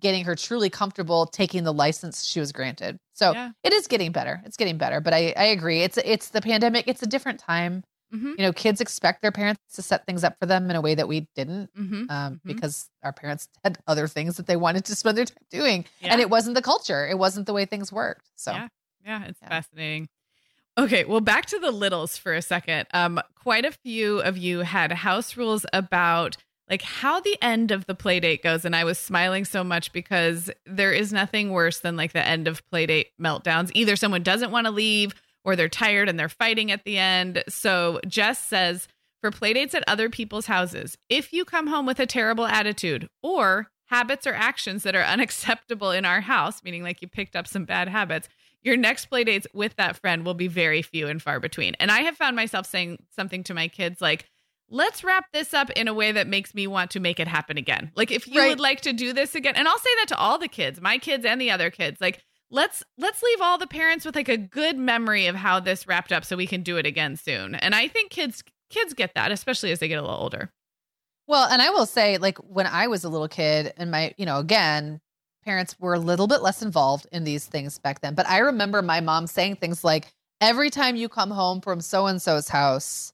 getting her truly comfortable taking the license she was granted. So Yeah. it is getting better. It's getting better. But I, I agree. It's it's the pandemic. It's a different time. Mhm. You know, kids expect their parents to set things up for them in a way that we didn't. Mhm. Um, Mhm. because our parents had other things that they wanted to spend their time doing. Yeah. And it wasn't the culture. It wasn't the way things worked. So Yeah. Yeah, it's Yeah. fascinating. Okay, well, back to the littles for a second. Um, quite a few of you had house rules about like how the end of the play date goes, and I was smiling so much because there is nothing worse than like the end of play date meltdowns. Either someone doesn't want to leave, or they're tired and they're fighting at the end. So Jess says for play dates at other people's houses, if you come home with a terrible attitude or habits or actions that are unacceptable in our house, meaning like you picked up some bad habits, your next play dates with that friend will be very few and far between. And I have found myself saying something to my kids like, let's wrap this up in a way that makes me want to make it happen again. Like if you Right. would like to do this again, and I'll say that to all the kids, my kids and the other kids, like let's let's leave all the parents with like a good memory of how this wrapped up so we can do it again soon. And I think kids kids get that, especially as they get a little older. Well, and I will say, like when I was a little kid, and my, you know, again, parents were a little bit less involved in these things back then. But I remember my mom saying things like, every time you come home from so and so's house,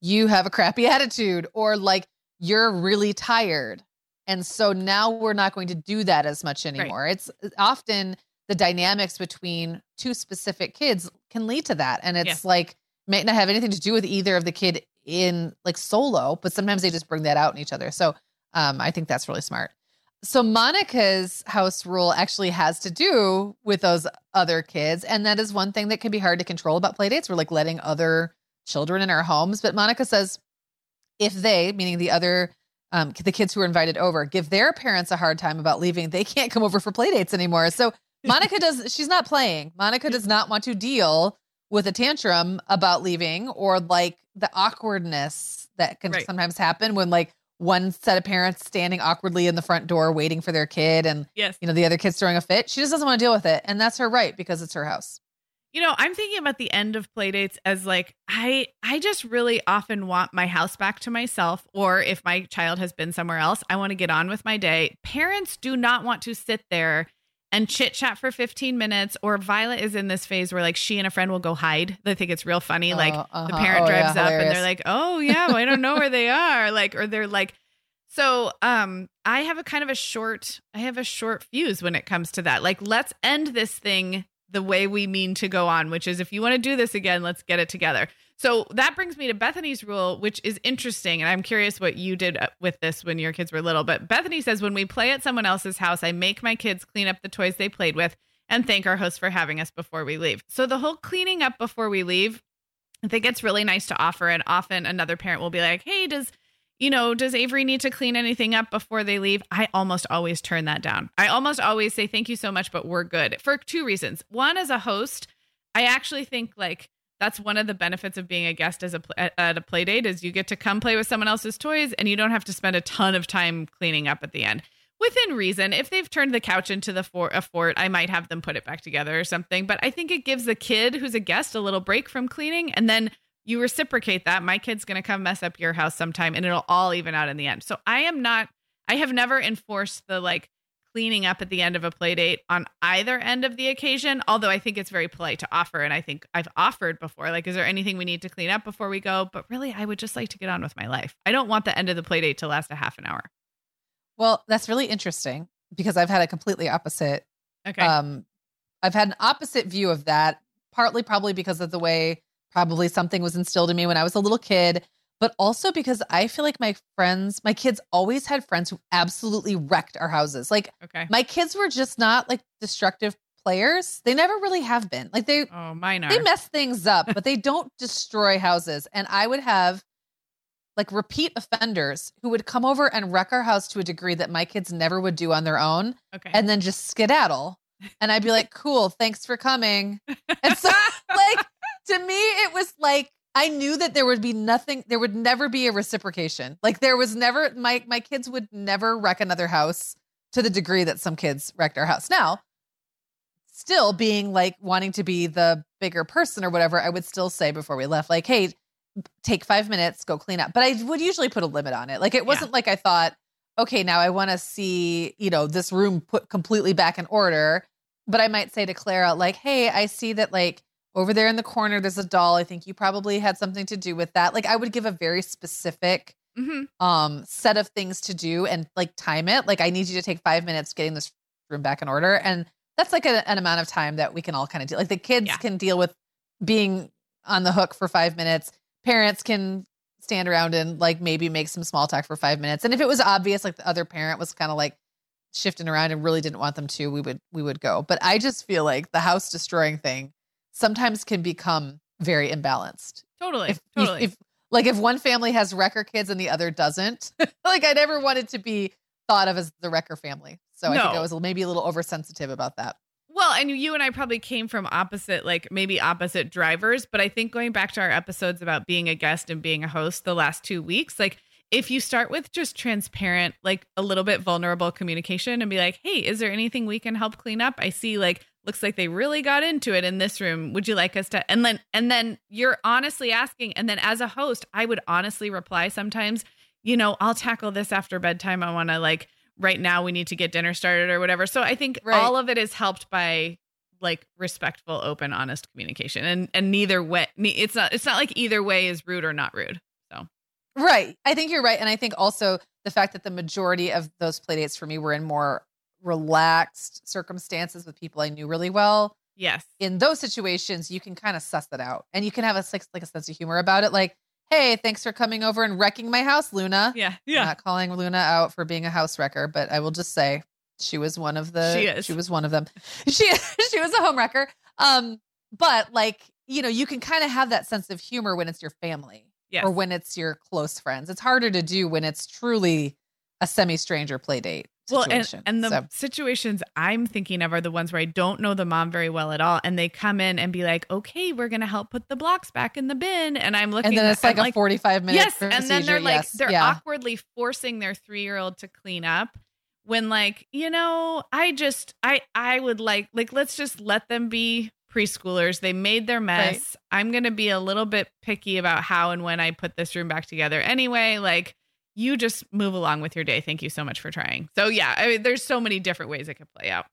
you have a crappy attitude, or like you're really tired. And so now we're not going to do that as much anymore. It's often the dynamics between two specific kids can lead to that. And it's like, may not have anything to do with either of the kid in like solo, but sometimes they just bring that out in each other. So um, I think that's really smart. So Monica's house rule actually has to do with those other kids, and that is one thing that can be hard to control about playdates. We're like letting other children in our homes, but Monica says if they, meaning the other, um, the kids who are invited over, give their parents a hard time about leaving, they can't come over for playdates anymore. So Monica does, she's not playing. Monica does not want to deal with a tantrum about leaving or like the awkwardness that can Right. sometimes happen when like one set of parents standing awkwardly in the front door waiting for their kid and Yes. you know the other kid's throwing a fit. She just doesn't want to deal with it. And that's her right because it's her house. You know, I'm thinking about the end of playdates as like I I just really often want my house back to myself or if my child has been somewhere else, I want to get on with my day. Parents do not want to sit there and chit chat for 15 minutes or Violet is in this phase where like she and a friend will go hide. They think it's real funny like Oh, the uh-huh. parent Oh, yeah, drives up and they're like, "Oh yeah, well, I don't know where they are." Like or they're like so um I have a kind of a short I have a short fuse when it comes to that. Like let's end this thing the way we mean to go on, which is if you want to do this again, let's get it together. So that brings me to Bethany's rule, which is interesting. And I'm curious what you did uh, with this when your kids were little. But Bethany says, when we play at someone else's house, I make my kids clean up the toys they played with and thank our host for having us before we leave. So the whole cleaning up before we leave, I think it's really nice to offer. And often another parent will be like, hey, does you know, does Avery need to clean anything up before they leave? I almost always turn that down. I almost always say thank you so much, but we're good for two reasons. One, as a host, I actually think like that's one of the benefits of being a guest as a at a play date is you get to come play with someone else's toys and you don't have to spend a ton of time cleaning up at the end. Within reason, if they've turned the couch into the a fort, I might have them put it back together or something. But I think it gives the kid who's a guest a little break from cleaning, and then you reciprocate that. My kid's going to come mess up your house sometime, and it'll all even out in the end. So I am not. I have never enforced the like cleaning up at the end of a play date on either end of the occasion although i think it's very polite to offer and i think i've offered before like is there anything we need to clean up before we go? But really i would just like to get on with my life. I don't want the end of the play date to last a half an hour. Well, that's really interesting because I've had a completely opposite okay. um I've had an opposite view of that, partly probably because of the way probably something was instilled in me when I was a little kid, but also because I feel like my friends, my kids always had friends who absolutely wrecked our houses. Like okay my kids were just not like destructive players. They never really have been. Like they oh mine are they mess things up, but they don't destroy houses. And I would have like repeat offenders who would come over and wreck our house to a degree that my kids never would do on their own okay and then just skedaddle. And I'd be like, cool, thanks for coming. And so, like, to me, it was like, I knew that there would be nothing, there would never be a reciprocation. Like, there was never, my, my kids would never wreck another house to the degree that some kids wrecked our house. Now, still being like wanting to be the bigger person or whatever, I would still say before we left, like, hey, take five minutes, go clean up. But I would usually put a limit on it. Like, it wasn't like I thought, okay, now I want to see, you know, this room put completely back in order. But I might say to Clara, like, hey, I see that like over there in the corner, there's a doll. I think you probably had something to do with that. Like, I would give a very specific hmm um set of things to do and like time it. Like, I need you to take five minutes getting this room back in order. And that's like a, an amount of time that we can all kind of deal. Like the kids Yeah. can deal with being on the hook for five minutes. Parents can stand around and like maybe make some small talk for five minutes. And if it was obvious, like the other parent was kind of like shifting around and really didn't want them to, we would we would go. But I just feel like the house destroying thing sometimes can become very imbalanced. totally If, totally if like if one family has wrecker kids and the other doesn't, like I never wanted to be thought of as the wrecker family. So I think I was maybe a little oversensitive about that. Well, and you and I probably came from opposite, like maybe opposite drivers, but I think going back to our episodes about being a guest and being a host the last two weeks, like if you start with just transparent, like a little bit vulnerable communication and be like, hey, is there anything we can help clean up? I see like looks like they really got into it in this room. Would you like us to and then and then you're honestly asking, and then as a host, I would honestly reply sometimes, you know, I'll tackle this after bedtime. I want to like right now we need to get dinner started or whatever. So I think Right. all of it is helped by like respectful, open, honest communication. And and neither way it's not it's not like either way is rude or not rude. So Right. I think you're right. And I think also the fact that the majority of those play dates for me were in more relaxed circumstances with people I knew really well. Yes. In those situations, you can kind of suss it out and you can have a like, like a sense of humor about it. Like, hey, thanks for coming over and wrecking my house, Luna. Yeah. I'm not calling Luna out for being a house wrecker, but I will just say she was one of the She is. she was one of them. She she was a home wrecker. Um, but like, you know, you can kind of have that sense of humor when it's your family Yes. or when it's your close friends. It's harder to do when it's truly a semi-stranger play date. Situation. Well, and, and the So- situations I'm thinking of are the ones where I don't know the mom very well at all, and they come in and be like, "Okay, we're gonna help put the blocks back in the bin," and I'm looking, and then it's like I'm a 45 minute yes, and then they're like yes, they're yeah. awkwardly forcing their three year old to clean up. When like you know, I just I I would like like let's just let them be preschoolers. They made their mess. I'm gonna be a little bit picky about how and when I put this room back together. Anyway, like you just move along with your day. Thank you so much for trying. So yeah, I mean, there's so many different ways it could play out.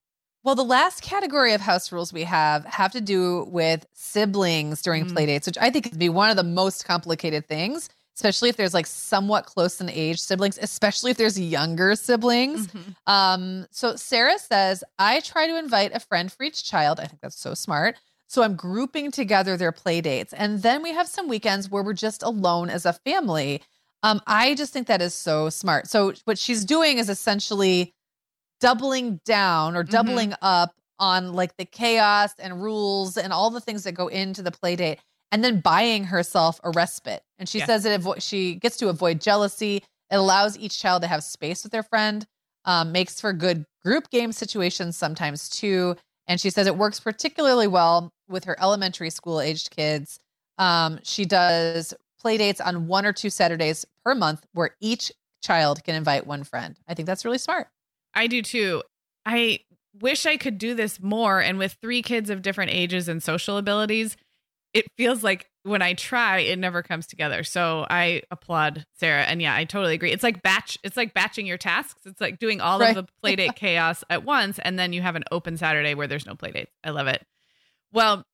Well, the last category of house rules we have have to do with siblings during Mm. play dates, which I think could be one of the most complicated things, especially if there's like somewhat close in age siblings, especially if there's younger siblings. Mhm. Um, so Sarah says, I try to invite a friend for each child. I think that's so smart. So I'm grouping together their play dates. And then we have some weekends where we're just alone as a family. Um, I just think that is so smart. So what she's doing is essentially doubling down or Mhm. doubling up on like the chaos and rules and all the things that go into the play date and then buying herself a respite. And she Yeah. says it avo- she gets to avoid jealousy. It allows each child to have space with their friend, um, makes for good group game situations sometimes too. And she says it works particularly well with her elementary school aged kids. Um, she does play dates on one or two Saturdays per month where each child can invite one friend. I think that's really smart. I do too. I wish I could do this more. And with three kids of different ages and social abilities, it feels like when I try, it never comes together. So I applaud Sarah. And yeah, I totally agree. It's like batch, it's like batching your tasks. It's like doing all Right. of the playdate chaos at once. And then you have an open Saturday where there's no playdates. I love it. Well,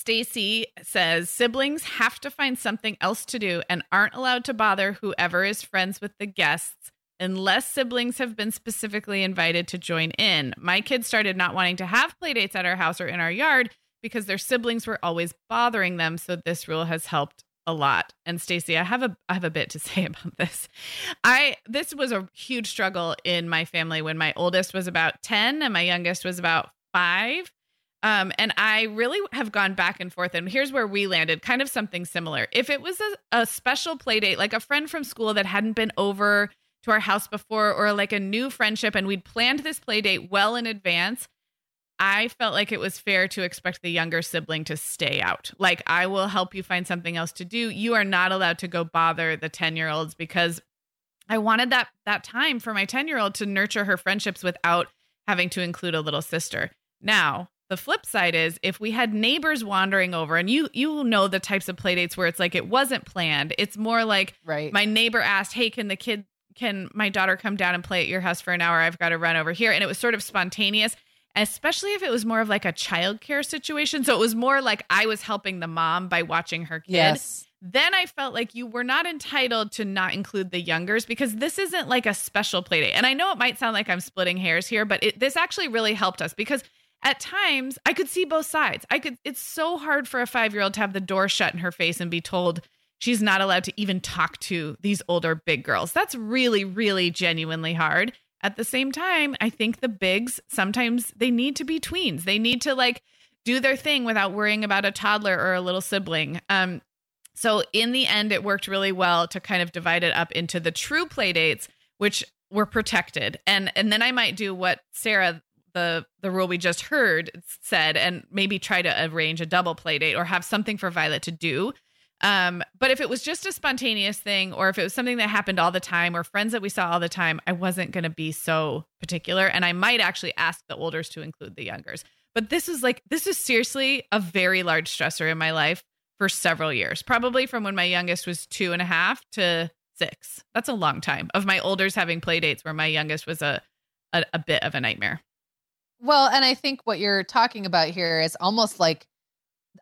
Stacy says siblings have to find something else to do and aren't allowed to bother whoever is friends with the guests unless siblings have been specifically invited to join in. My kids started not wanting to have playdates at our house or in our yard because their siblings were always bothering them, so this rule has helped a lot. And Stacy, I have a I have a bit to say about this. I this was a huge struggle in my family when my oldest was about 10 and my youngest was about 5. Um, and I really have gone back and forth. And here's where we landed kind of something similar. If it was a, a special play date, like a friend from school that hadn't been over to our house before, or like a new friendship, and we'd planned this play date well in advance, I felt like it was fair to expect the younger sibling to stay out. Like, I will help you find something else to do. You are not allowed to go bother the 10 year olds because I wanted that that time for my 10 year old to nurture her friendships without having to include a little sister. Now, the flip side is if we had neighbors wandering over and you you know the types of play dates where it's like it wasn't planned. It's more like Right. my neighbor asked, "Hey, can the kid can my daughter come down and play at your house for an hour? I've got to run over here." And it was sort of spontaneous, especially if it was more of like a childcare situation. So it was more like I was helping the mom by watching her kid yes. then I felt like you were not entitled to not include the youngers because this isn't like a special play date. And I know it might sound like I'm splitting hairs here, but it, this actually really helped us because at times I could see both sides. I could, it's so hard for a five year old to have the door shut in her face and be told she's not allowed to even talk to these older big girls. That's really, really genuinely hard. At the same time, I think the bigs sometimes they need to be tweens. They need to like do their thing without worrying about a toddler or a little sibling. Um, so in the end, it worked really well to kind of divide it up into the true play dates, which were protected. And and then I might do what Sarah, the the rule we just heard said, and maybe try to arrange a double play date or have something for Violet to do. Um, but if it was just a spontaneous thing, or if it was something that happened all the time, or friends that we saw all the time, I wasn't going to be so particular, and I might actually ask the olders to include the youngers. But this is like this is seriously a very large stressor in my life for several years, probably from when my youngest was two and a half to six. That's a long time of my olders having play dates where my youngest was a a, a bit of a nightmare. Well, and I think what you're talking about here is almost like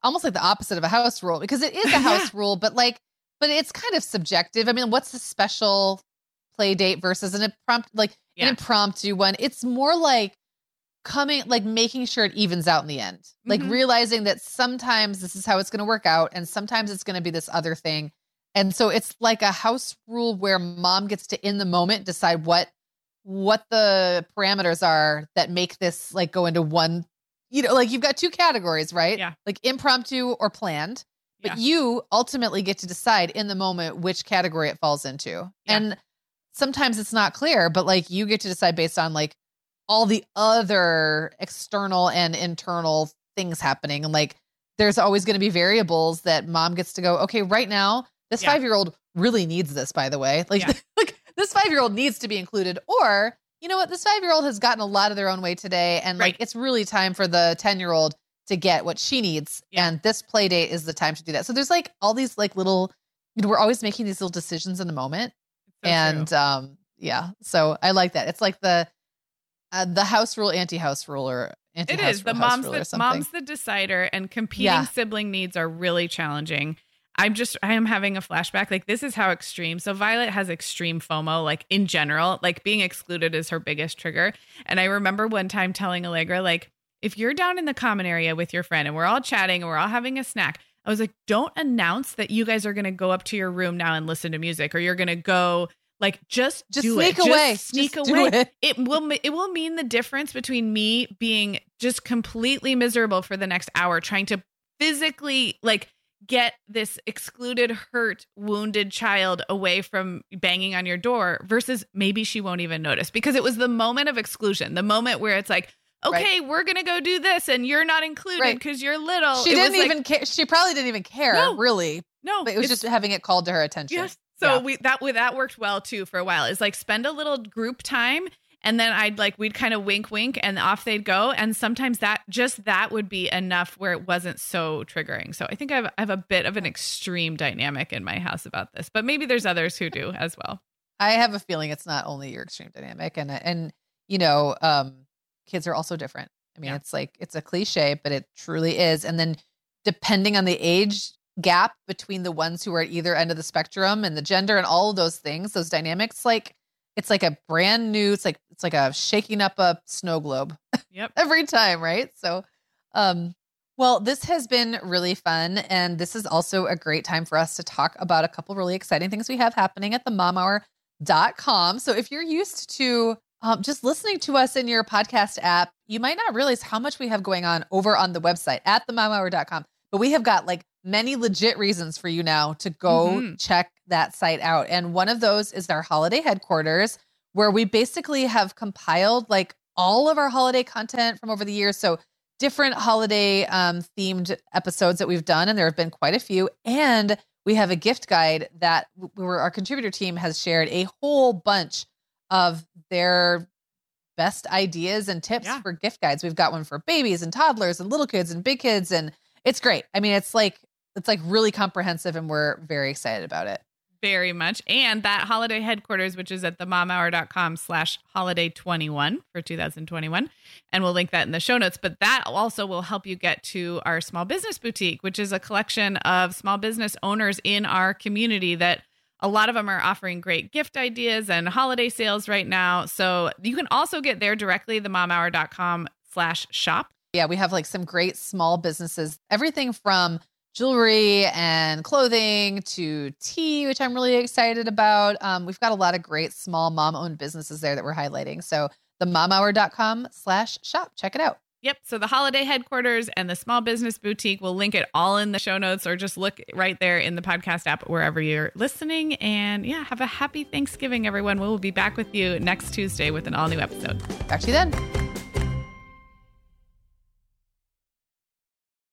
almost like the opposite of a house rule because it is a Yeah. house rule, but like but it's kind of subjective. I mean, what's a special play date versus an impromptu like Yeah. an impromptu one? It's more like coming like making sure it evens out in the end. Like Mhm. realizing that sometimes this is how it's going to work out and sometimes it's going to be this other thing. And so it's like a house rule where mom gets to in the moment decide what what the parameters are that make this like go into one you know like you've got two categories right Yeah. like impromptu or planned but Yeah. you ultimately get to decide in the moment which category it falls into Yeah. and sometimes it's not clear, but like you get to decide based on like all the other external and internal things happening. And like there's always going to be variables that mom gets to go, okay, right now, this Yeah. five year old really needs this, by the way. Like, this five year old needs to be included. Or, you know what, this five year old has gotten a lot of their own way today. And like it's really time for the 10 year old to get what she needs. Yeah. And this play date is the time to do that. So there's like all these like little, you know, we're always making these little decisions in the moment So and true. um yeah so i like that it's like the uh, the house rule anti-house rule or anti it is the mom's the mom's the decider, and competing Yeah. sibling needs are really challenging. I'm just I am having a flashback. Like this is how extreme. So Violet has extreme FOMO, like in general, like being excluded is her biggest trigger. And I remember one time telling Allegra, like, if you're down in the common area with your friend and we're all chatting and we're all having a snack, I was like, don't announce that you guys are gonna go up to your room now and listen to music, or you're gonna go like just just sneak it. away Just sneak Just away it. it will it will mean the difference between me being just completely miserable for the next hour trying to physically like get this excluded hurt wounded child away from banging on your door versus maybe she won't even notice because it was the moment of exclusion the moment where it's like okay we're gonna go do this and you're not included Right. because you're little she It didn't like, even care she probably didn't even care No. really no but it was just having it called to her attention Yes. So Yeah. we that we that worked well too for a while. Is like spend a little group time and then I'd like we'd kind of wink wink and off they'd go. And sometimes that just that would be enough where it wasn't so triggering. So I think I have, I have a bit of an extreme dynamic in my house about this, but maybe there's others who do as well. i have a feeling it's not only your extreme dynamic and and you know um kids are also different i mean Yeah. it's like it's a cliche but it truly is and then depending on the age gap between the ones who are at either end of the spectrum and the gender and all of those things those dynamics like it's like a brand new it's like it's like a shaking up a snow globe Yep. every time right so um well this has been really fun and this is also a great time for us to talk about a couple really exciting things we have happening at the momhour.com so if you're used to um, just listening to us in your podcast app you might not realize how much we have going on over on the website at the momhour.com but we have got like many legit reasons for you now to go Mhm. check that site out and one of those is our holiday headquarters where we basically have compiled like all of our holiday content from over the years. So different holiday um, themed episodes that we've done, and there have been quite a few. And we have a gift guide that w- where our contributor team has shared a whole bunch of their best ideas and tips Yeah. for gift guides. We've got one for babies and toddlers and little kids and big kids, and it's great. I mean, it's like it's like really comprehensive, and we're very excited about it. Very much. And that holiday headquarters, which is at the momhour.com slash holiday 21 for 2021. And we'll link that in the show notes. But that also will help you get to our small business boutique, which is a collection of small business owners in our community that a lot of them are offering great gift ideas and holiday sales right now. So you can also get there directly, the momhour.com slash shop. Yeah, we have like some great small businesses, everything from jewelry and clothing to tea, which I'm really excited about. Um, we've got a lot of great small mom owned businesses there that we're highlighting. So the momhour.com slash shop. Check it out. Yep. So the holiday headquarters and the small business boutique, we'll link it all in the show notes or just look right there in the podcast app wherever you're listening. And yeah, have a happy Thanksgiving, everyone. We'll be back with you next Tuesday with an all new episode. Back to you then.